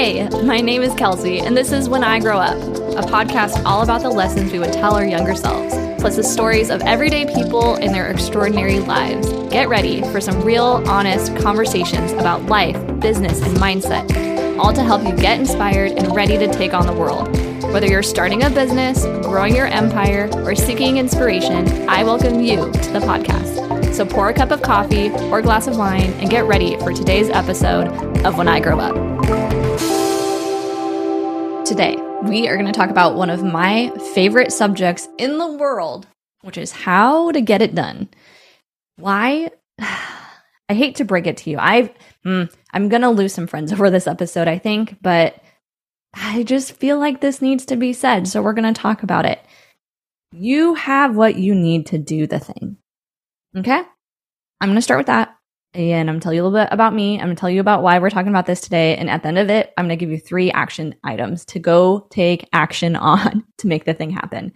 Hey, my name is Kelsey, and this is When I Grow Up, a podcast all about the lessons we would tell our younger selves, plus the stories of everyday people in their extraordinary lives. Get ready for some real, honest conversations about life, business, and mindset, all to help you get inspired and ready to take on the world. Whether you're starting a business, growing your empire, or seeking inspiration, I welcome you to the podcast. So pour a cup of coffee or a glass of wine and get ready for today's episode of When I Grow Up. Today, we are going to talk about one of my favorite subjects in the world, which is how to get it done. Why? I hate to break it to you. I've mm, I'm going to lose some friends over this episode, I think, but I just feel like this needs to be said, so we're going to talk about it. You have what you need to do the thing. Okay? I'm going to start with that and I'm gonna tell you a little bit about me. I'm gonna tell you about why we're talking about this today. And at the end of it, I'm gonna give you three action items to go take action on to make the thing happen.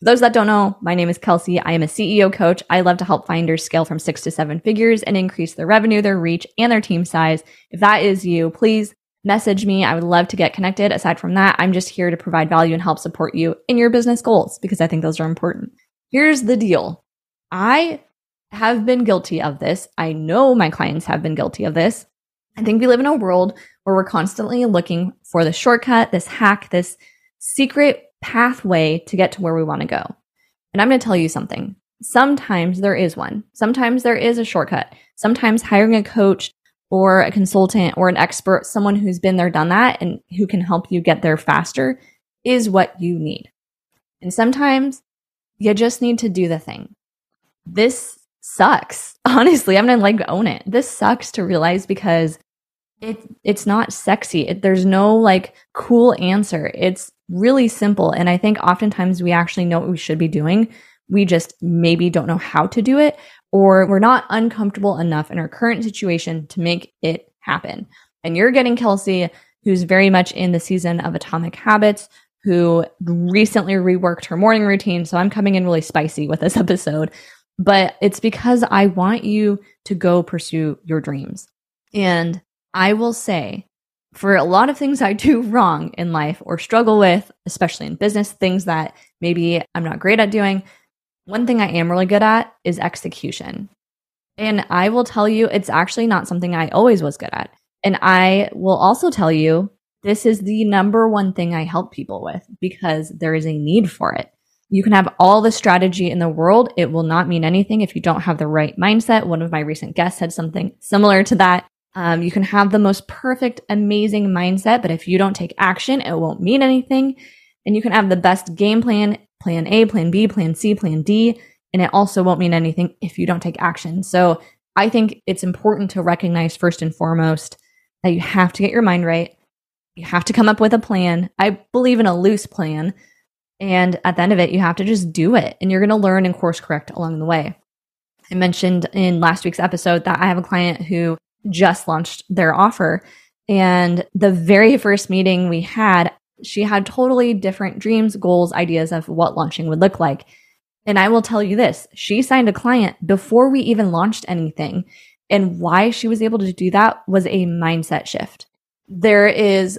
For those that don't know, my name is Kelsey. I am a CEO coach. I love to help finders scale from six to seven figures and increase their revenue, their reach, and their team size. If that is you, please message me. I would love to get connected. Aside from that, I'm just here to provide value and help support you in your business goals because I think those are important. Here's the deal. I have been guilty of this. I know my clients have been guilty of this. I think we live in a world where we're constantly looking for the shortcut, this hack, this secret pathway to get to where we want to go. And I'm going to tell you something. Sometimes there is one. Sometimes there is a shortcut. Sometimes hiring a coach or a consultant or an expert, someone who's been there, done that, and who can help you get there faster is what you need. And sometimes you just need to do the thing. This sucks. Honestly, I'm gonna like own it. This sucks to realize because it it's not sexy. It, there's no like cool answer. It's really simple, and I think oftentimes we actually know what we should be doing. We just maybe don't know how to do it, or we're not uncomfortable enough in our current situation to make it happen. And you're getting Kelsey, who's very much in the season of Atomic Habits, who recently reworked her morning routine. So I'm coming in really spicy with this episode but it's because I want you to go pursue your dreams. And I will say, for a lot of things I do wrong in life or struggle with, especially in business, things that maybe I'm not great at doing, one thing I am really good at is execution. And I will tell you, it's actually not something I always was good at. And I will also tell you, this is the number one thing I help people with because there is a need for it. You can have all the strategy in the world. It will not mean anything if you don't have the right mindset. One of my recent guests said something similar to that. Um, you can have the most perfect, amazing mindset, but if you don't take action, it won't mean anything. And you can have the best game plan, plan A, plan B, plan C, plan D, and it also won't mean anything if you don't take action. So I think it's important to recognize first and foremost that you have to get your mind right. You have to come up with a plan. I believe in a loose plan and at the end of it, you have to just do it and you're going to learn and course correct along the way. I mentioned in last week's episode that I have a client who just launched their offer. And the very first meeting we had, she had totally different dreams, goals, ideas of what launching would look like. And I will tell you this she signed a client before we even launched anything. And why she was able to do that was a mindset shift. There is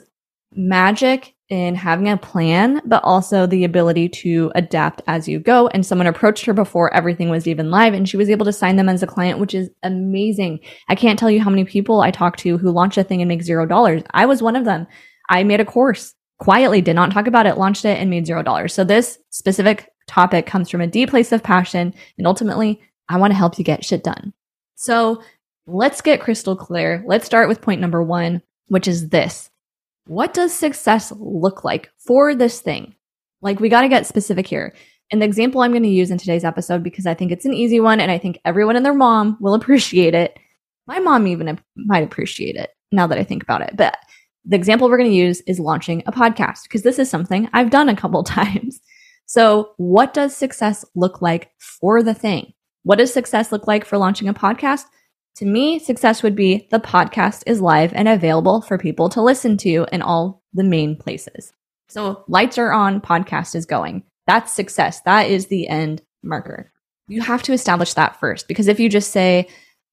magic in having a plan, but also the ability to adapt as you go. And someone approached her before everything was even live and she was able to sign them as a client, which is amazing. I can't tell you how many people I talk to who launch a thing and make zero dollars. I was one of them. I made a course quietly, did not talk about it, launched it and made zero dollars. So this specific topic comes from a deep place of passion. And ultimately, I want to help you get shit done. So let's get crystal clear. Let's start with point number one, which is this what does success look like for this thing? Like, we got to get specific here. And the example I'm going to use in today's episode, because I think it's an easy one and I think everyone and their mom will appreciate it. My mom even might appreciate it now that I think about it. But the example we're going to use is launching a podcast, because this is something I've done a couple times. So, what does success look like for the thing? What does success look like for launching a podcast? To me, success would be the podcast is live and available for people to listen to in all the main places. So lights are on, podcast is going. That's success. That is the end marker. You have to establish that first because if you just say,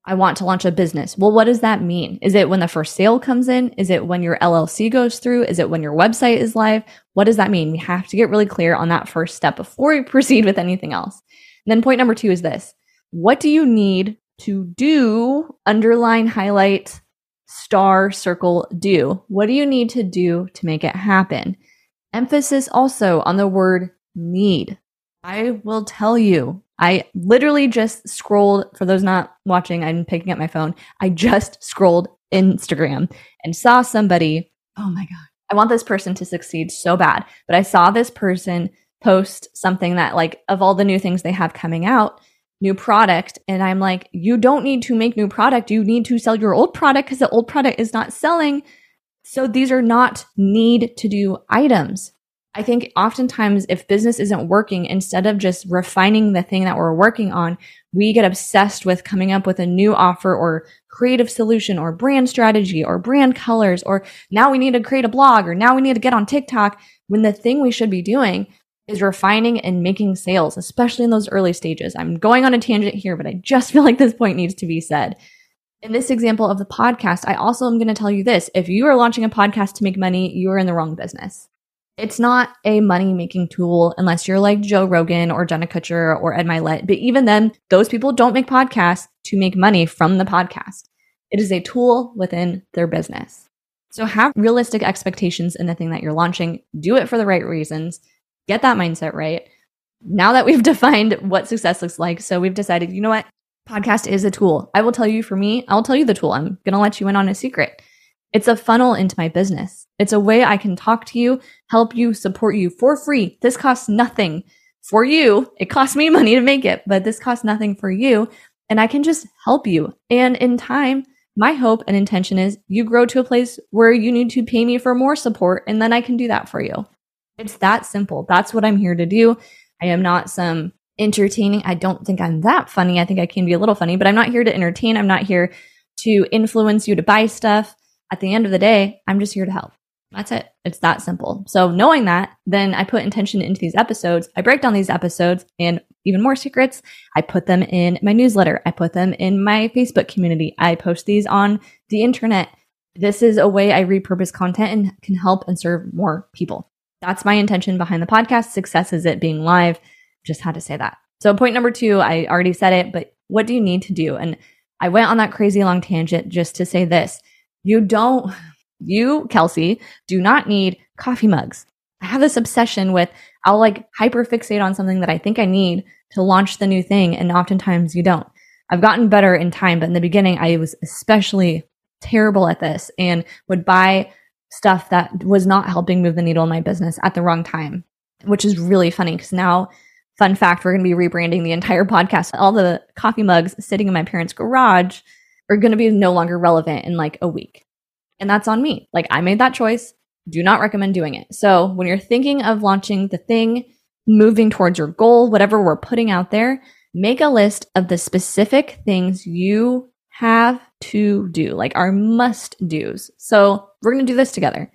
I want to launch a business. Well, what does that mean? Is it when the first sale comes in? Is it when your LLC goes through? Is it when your website is live? What does that mean? We have to get really clear on that first step before we proceed with anything else. And then point number two is this. What do you need to do? Underline, highlight, star, circle, do. What do you need to do to make it happen? Emphasis also on the word need. I will tell you, I literally just scrolled, for those not watching, I'm picking up my phone. I just scrolled Instagram and saw somebody. Oh my God. I want this person to succeed so bad. But I saw this person post something that, like, of all the new things they have coming out, new product. And I'm like, you don't need to make new product. You need to sell your old product because the old product is not selling. So these are not need to do items. I think oftentimes if business isn't working, instead of just refining the thing that we're working on, we get obsessed with coming up with a new offer or creative solution or brand strategy or brand colors or now we need to create a blog or now we need to get on TikTok when the thing we should be doing is refining and making sales, especially in those early stages. I'm going on a tangent here, but I just feel like this point needs to be said. In this example of the podcast, I also am going to tell you this. If you are launching a podcast to make money, you are in the wrong business. It's not a money making tool unless you're like Joe Rogan or Jenna Kutcher or Ed Mylett. But even then, those people don't make podcasts to make money from the podcast. It is a tool within their business. So have realistic expectations in the thing that you're launching. Do it for the right reasons. Get that mindset right. Now that we've defined what success looks like, so we've decided, you know what? Podcast is a tool. I will tell you for me, I'll tell you the tool. I'm going to let you in on a secret. It's a funnel into my business. It's a way I can talk to you, help you, support you for free. This costs nothing for you. It costs me money to make it, but this costs nothing for you. And I can just help you. And in time, my hope and intention is you grow to a place where you need to pay me for more support, and then I can do that for you. It's that simple. That's what I'm here to do. I am not some entertaining. I don't think I'm that funny. I think I can be a little funny, but I'm not here to entertain. I'm not here to influence you to buy stuff at the end of the day, I'm just here to help. That's it. It's that simple. So knowing that, then I put intention into these episodes. I break down these episodes and even more secrets. I put them in my newsletter. I put them in my Facebook community. I post these on the internet. This is a way I repurpose content and can help and serve more people. That's my intention behind the podcast. Success is it being live. Just had to say that. So point number two, I already said it, but what do you need to do? And I went on that crazy long tangent just to say this. You don't, you, Kelsey, do not need coffee mugs. I have this obsession with, I'll like hyper fixate on something that I think I need to launch the new thing. And oftentimes you don't. I've gotten better in time, but in the beginning, I was especially terrible at this and would buy stuff that was not helping move the needle in my business at the wrong time, which is really funny because now, fun fact, we're going to be rebranding the entire podcast. All the coffee mugs sitting in my parents' garage are going to be no longer relevant in like a week. And that's on me. Like I made that choice. Do not recommend doing it. So when you're thinking of launching the thing, moving towards your goal, whatever we're putting out there, make a list of the specific things you have to do, like our must do's. So we're going to do this together.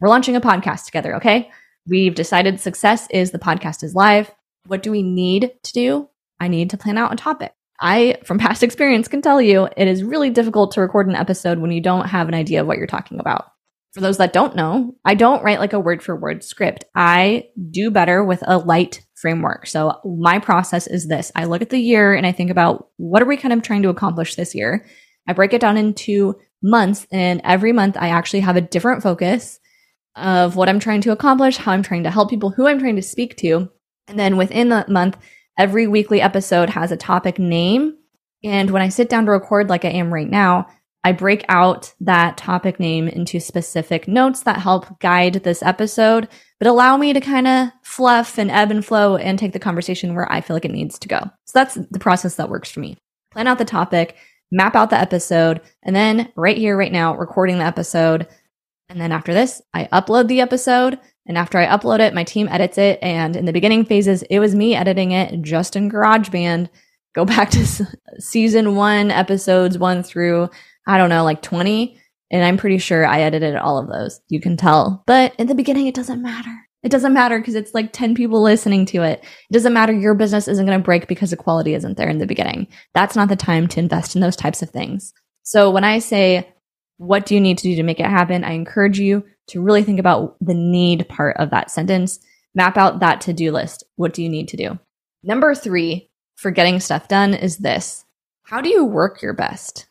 We're launching a podcast together. Okay. We've decided success is the podcast is live. What do we need to do? I need to plan out a topic. I, from past experience, can tell you it is really difficult to record an episode when you don't have an idea of what you're talking about. For those that don't know, I don't write like a word for word script. I do better with a light framework. So my process is this. I look at the year and I think about what are we kind of trying to accomplish this year? I break it down into months and every month I actually have a different focus of what I'm trying to accomplish, how I'm trying to help people, who I'm trying to speak to. And then within the month, Every weekly episode has a topic name. And when I sit down to record, like I am right now, I break out that topic name into specific notes that help guide this episode, but allow me to kind of fluff and ebb and flow and take the conversation where I feel like it needs to go. So that's the process that works for me. Plan out the topic, map out the episode, and then right here, right now, recording the episode. And then after this, I upload the episode and after I upload it, my team edits it. And in the beginning phases, it was me editing it just in GarageBand. Go back to season one, episodes one through, I don't know, like 20. And I'm pretty sure I edited all of those. You can tell. But in the beginning, it doesn't matter. It doesn't matter because it's like 10 people listening to it. It doesn't matter. Your business isn't going to break because the quality isn't there in the beginning. That's not the time to invest in those types of things. So when I say, what do you need to do to make it happen? I encourage you to really think about the need part of that sentence. Map out that to do list. What do you need to do? Number three for getting stuff done is this How do you work your best?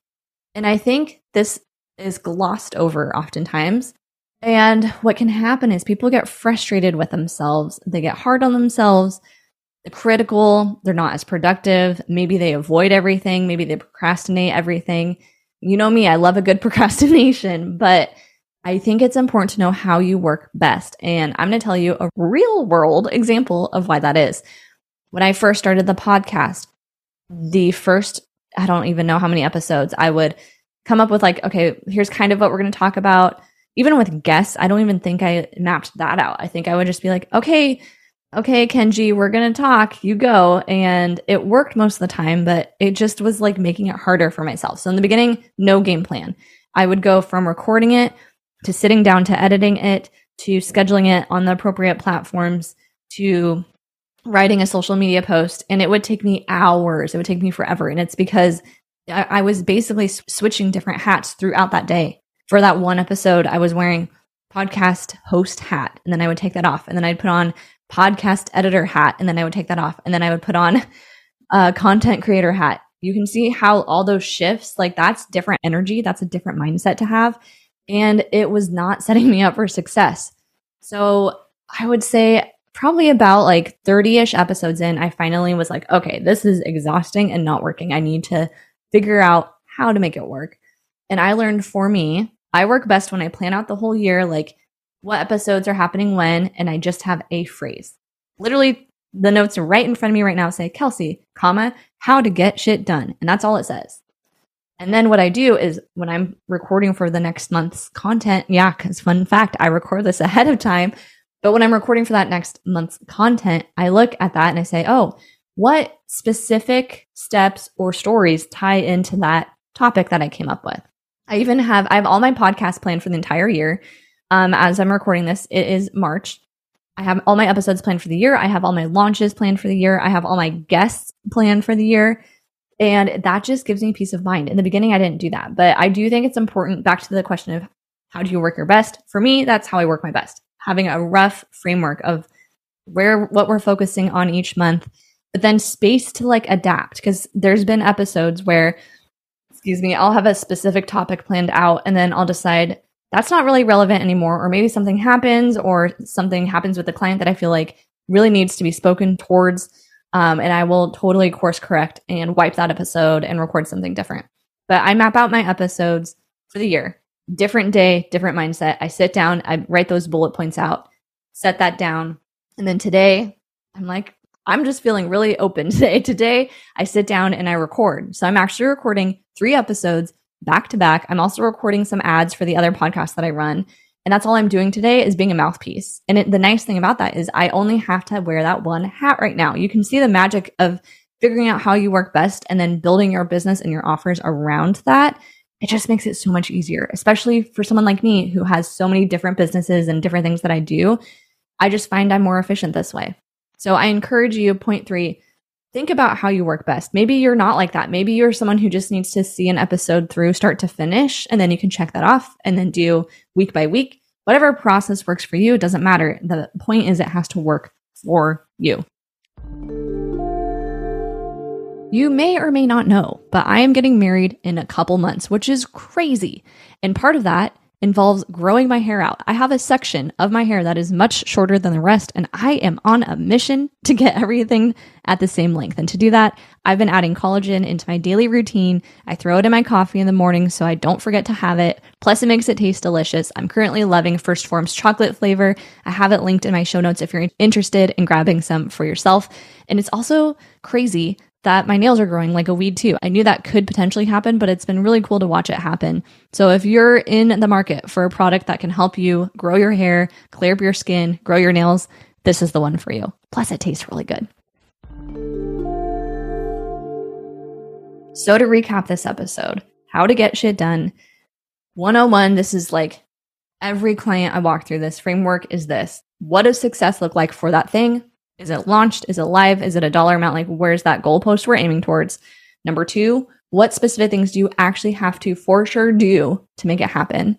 And I think this is glossed over oftentimes and what can happen is people get frustrated with themselves. They get hard on themselves, they're critical, they're not as productive. Maybe they avoid everything, maybe they procrastinate everything. You know me, I love a good procrastination, but I think it's important to know how you work best. And I'm going to tell you a real world example of why that is. When I first started the podcast, the first, I don't even know how many episodes, I would come up with like, okay, here's kind of what we're going to talk about even with guests, I don't even think I mapped that out. I think I would just be like, okay, okay, Kenji, we're going to talk, you go. And it worked most of the time, but it just was like making it harder for myself. So in the beginning, no game plan. I would go from recording it to sitting down to editing it to scheduling it on the appropriate platforms to writing a social media post. And it would take me hours. It would take me forever. And it's because I, I was basically switching different hats throughout that day for that one episode, I was wearing podcast host hat and then I would take that off. And then I'd put on podcast editor hat and then I would take that off. And then I would put on a content creator hat. You can see how all those shifts, like that's different energy. That's a different mindset to have. And it was not setting me up for success. So I would say probably about like 30 ish episodes in, I finally was like, okay, this is exhausting and not working. I need to figure out how to make it work. And I learned for me I work best when I plan out the whole year, like what episodes are happening when, and I just have a phrase. Literally, the notes right in front of me right now say, Kelsey, comma, how to get shit done. And that's all it says. And then what I do is when I'm recording for the next month's content, yeah, because fun fact, I record this ahead of time. But when I'm recording for that next month's content, I look at that and I say, oh, what specific steps or stories tie into that topic that I came up with? I even have I have all my podcasts planned for the entire year. Um, as I'm recording this, it is March. I have all my episodes planned for the year. I have all my launches planned for the year. I have all my guests planned for the year. And that just gives me peace of mind. In the beginning, I didn't do that, but I do think it's important. Back to the question of how do you work your best? For me, that's how I work my best. Having a rough framework of where, what we're focusing on each month, but then space to like adapt. Cause there's been episodes where excuse me, I'll have a specific topic planned out and then I'll decide that's not really relevant anymore. Or maybe something happens or something happens with the client that I feel like really needs to be spoken towards. Um, and I will totally course correct and wipe that episode and record something different. But I map out my episodes for the year. Different day, different mindset. I sit down, I write those bullet points out, set that down. And then today, I'm like, I'm just feeling really open today. Today, I sit down and I record. So I'm actually recording three episodes back to back. I'm also recording some ads for the other podcasts that I run. And that's all I'm doing today is being a mouthpiece. And it, the nice thing about that is I only have to wear that one hat right now. You can see the magic of figuring out how you work best and then building your business and your offers around that. It just makes it so much easier, especially for someone like me who has so many different businesses and different things that I do. I just find I'm more efficient this way. So I encourage you, point three, think about how you work best. Maybe you're not like that. Maybe you're someone who just needs to see an episode through start to finish, and then you can check that off and then do week by week. Whatever process works for you, it doesn't matter. The point is, it has to work for you. You may or may not know, but I am getting married in a couple months, which is crazy. And part of that involves growing my hair out. I have a section of my hair that is much shorter than the rest, and I am on a mission to get everything at the same length. And to do that, I've been adding collagen into my daily routine. I throw it in my coffee in the morning so I don't forget to have it. Plus, it makes it taste delicious. I'm currently loving 1st Phorm's chocolate flavor. I have it linked in my show notes if you're interested in grabbing some for yourself. And it's also crazy that my nails are growing like a weed too. I knew that could potentially happen, but it's been really cool to watch it happen. So if you're in the market for a product that can help you grow your hair, clear up your skin, grow your nails, this is the one for you. Plus, it tastes really good. So to recap this episode, how to get shit done. 101, this is like every client I walk through this framework is this. what does success look like for that thing? Is it launched? Is it live? Is it a dollar amount? Like, where's that goalpost we're aiming towards? Number two, what specific things do you actually have to for sure do to make it happen?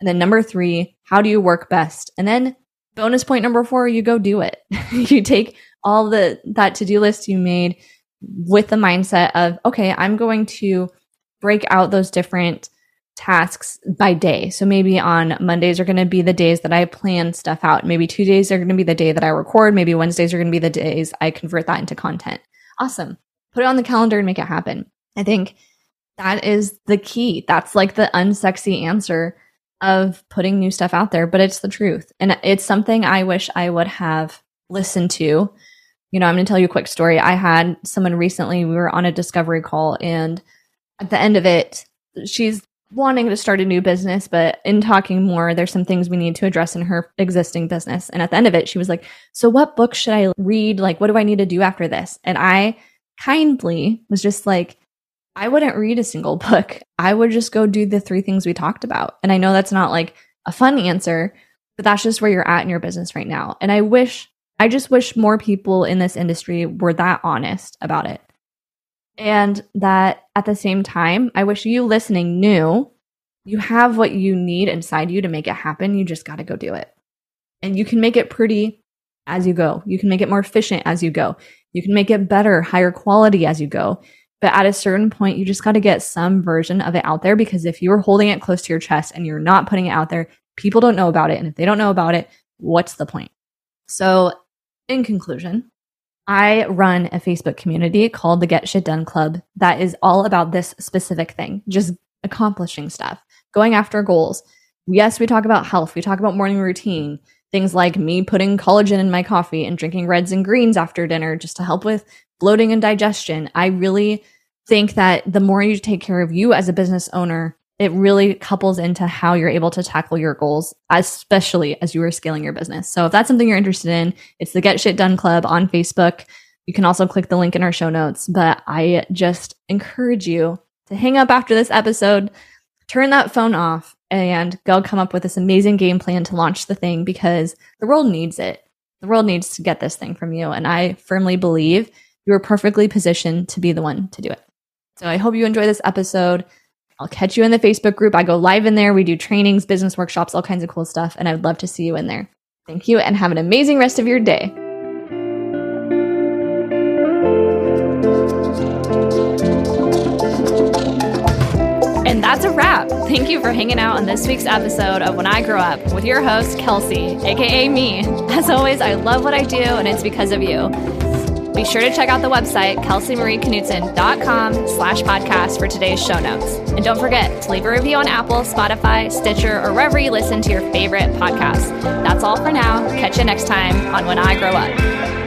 And then number three, how do you work best? And then bonus point number four, you go do it. you take all the that to-do list you made with the mindset of, okay, I'm going to break out those different tasks by day. So maybe on Mondays are going to be the days that I plan stuff out. Maybe Tuesdays are going to be the day that I record. Maybe Wednesdays are going to be the days I convert that into content. Awesome. Put it on the calendar and make it happen. I think that is the key. That's like the unsexy answer of putting new stuff out there, but it's the truth. And it's something I wish I would have listened to. You know, I'm going to tell you a quick story. I had someone recently, we were on a discovery call, and at the end of it, she's wanting to start a new business, but in talking more, there's some things we need to address in her existing business. And at the end of it, she was like, So, what book should I read? Like, what do I need to do after this? And I kindly was just like, I wouldn't read a single book. I would just go do the three things we talked about. And I know that's not like a fun answer, but that's just where you're at in your business right now. And I wish, I just wish more people in this industry were that honest about it. And that at the same time, I wish you listening knew you have what you need inside you to make it happen. You just got to go do it. And you can make it pretty as you go. You can make it more efficient as you go. You can make it better, higher quality as you go. But at a certain point, you just got to get some version of it out there because if you're holding it close to your chest and you're not putting it out there, people don't know about it. And if they don't know about it, what's the point? So, in conclusion, I run a Facebook community called the Get Shit Done Club that is all about this specific thing, just accomplishing stuff, going after goals. Yes, we talk about health, we talk about morning routine, things like me putting collagen in my coffee and drinking reds and greens after dinner just to help with bloating and digestion. I really think that the more you take care of you as a business owner, it really couples into how you're able to tackle your goals, especially as you are scaling your business. So if that's something you're interested in, it's the Get Shit Done Club on Facebook. You can also click the link in our show notes. But I just encourage you to hang up after this episode, turn that phone off, and go come up with this amazing game plan to launch the thing because the world needs it. The world needs to get this thing from you. And I firmly believe you are perfectly positioned to be the one to do it. So I hope you enjoy this episode. I'll catch you in the Facebook group. I go live in there. We do trainings, business workshops, all kinds of cool stuff. And I would love to see you in there. Thank you and have an amazing rest of your day. And that's a wrap. Thank you for hanging out on this week's episode of When I Grow Up with your host, Kelsey, aka me. As always, I love what I do, and it's because of you. Be sure to check out the website, kelseymarieknutson.com slash podcast for today's show notes. And don't forget to leave a review on Apple, Spotify, Stitcher, or wherever you listen to your favorite podcasts. That's all for now. Catch you next time on When I Grow Up.